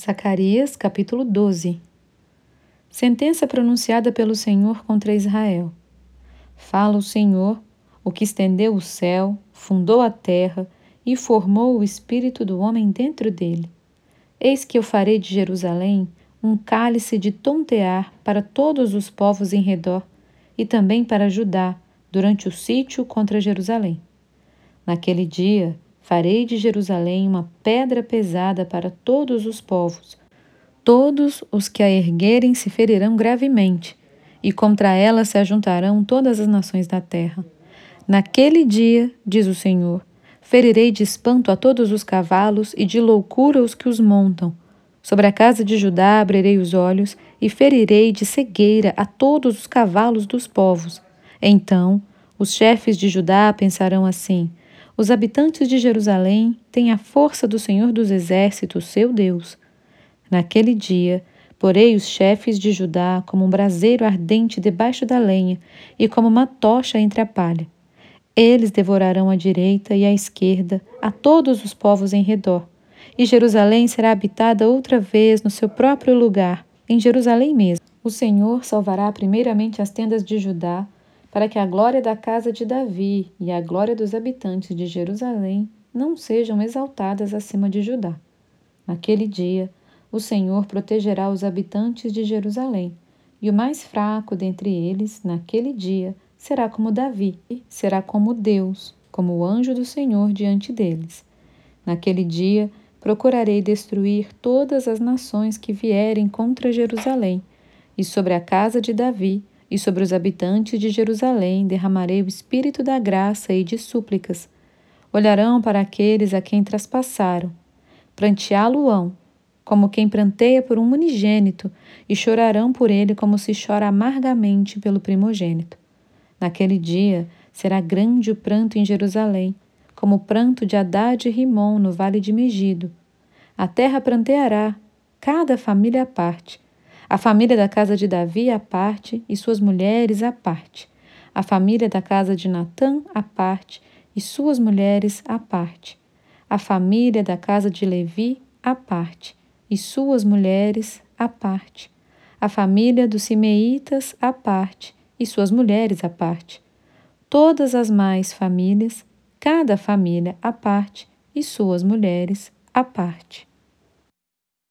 Zacarias, capítulo 12. Sentença pronunciada pelo Senhor contra Israel. Fala o Senhor, o que estendeu o céu, fundou a terra e formou o espírito do homem dentro dele. Eis que eu farei de Jerusalém um cálice de tontear para todos os povos em redor e também para Judá durante o sítio contra Jerusalém. Naquele dia, Farei de Jerusalém uma pedra pesada para todos os povos. Todos os que a erguerem se ferirão gravemente, e contra ela se ajuntarão todas as nações da terra. Naquele dia, diz o Senhor, ferirei de espanto a todos os cavalos e de loucura os que os montam. Sobre a casa de Judá abrirei os olhos e ferirei de cegueira a todos os cavalos dos povos. Então os chefes de Judá pensarão assim: os habitantes de Jerusalém têm a força do Senhor dos Exércitos, seu Deus. Naquele dia, porei os chefes de Judá como um braseiro ardente debaixo da lenha e como uma tocha entre a palha. Eles devorarão à direita e à esquerda a todos os povos em redor, e Jerusalém será habitada outra vez no seu próprio lugar, em Jerusalém mesmo. O Senhor salvará primeiramente as tendas de Judá para que a glória da casa de Davi e a glória dos habitantes de Jerusalém não sejam exaltadas acima de Judá. Naquele dia, o Senhor protegerá os habitantes de Jerusalém, e o mais fraco dentre eles, naquele dia, será como Davi, será como Deus, como o anjo do Senhor diante deles. Naquele dia, procurarei destruir todas as nações que vierem contra Jerusalém, e sobre a casa de Davi e sobre os habitantes de Jerusalém derramarei o espírito da graça e de súplicas. Olharão para aqueles a quem traspassaram, pranteá-lo-ão, como quem pranteia por um unigênito, e chorarão por ele como se chora amargamente pelo primogênito. Naquele dia será grande o pranto em Jerusalém, como o pranto de Haddad e Rimon no vale de Megido. A terra pranteará, cada família à parte, a família da casa de Davi à parte e suas mulheres à parte. A família da casa de Natã à parte e suas mulheres à parte. A família da casa de Levi à parte e suas mulheres à parte. A família dos Simeitas à parte e suas mulheres à parte. Todas as mais famílias, cada família à parte e suas mulheres à parte.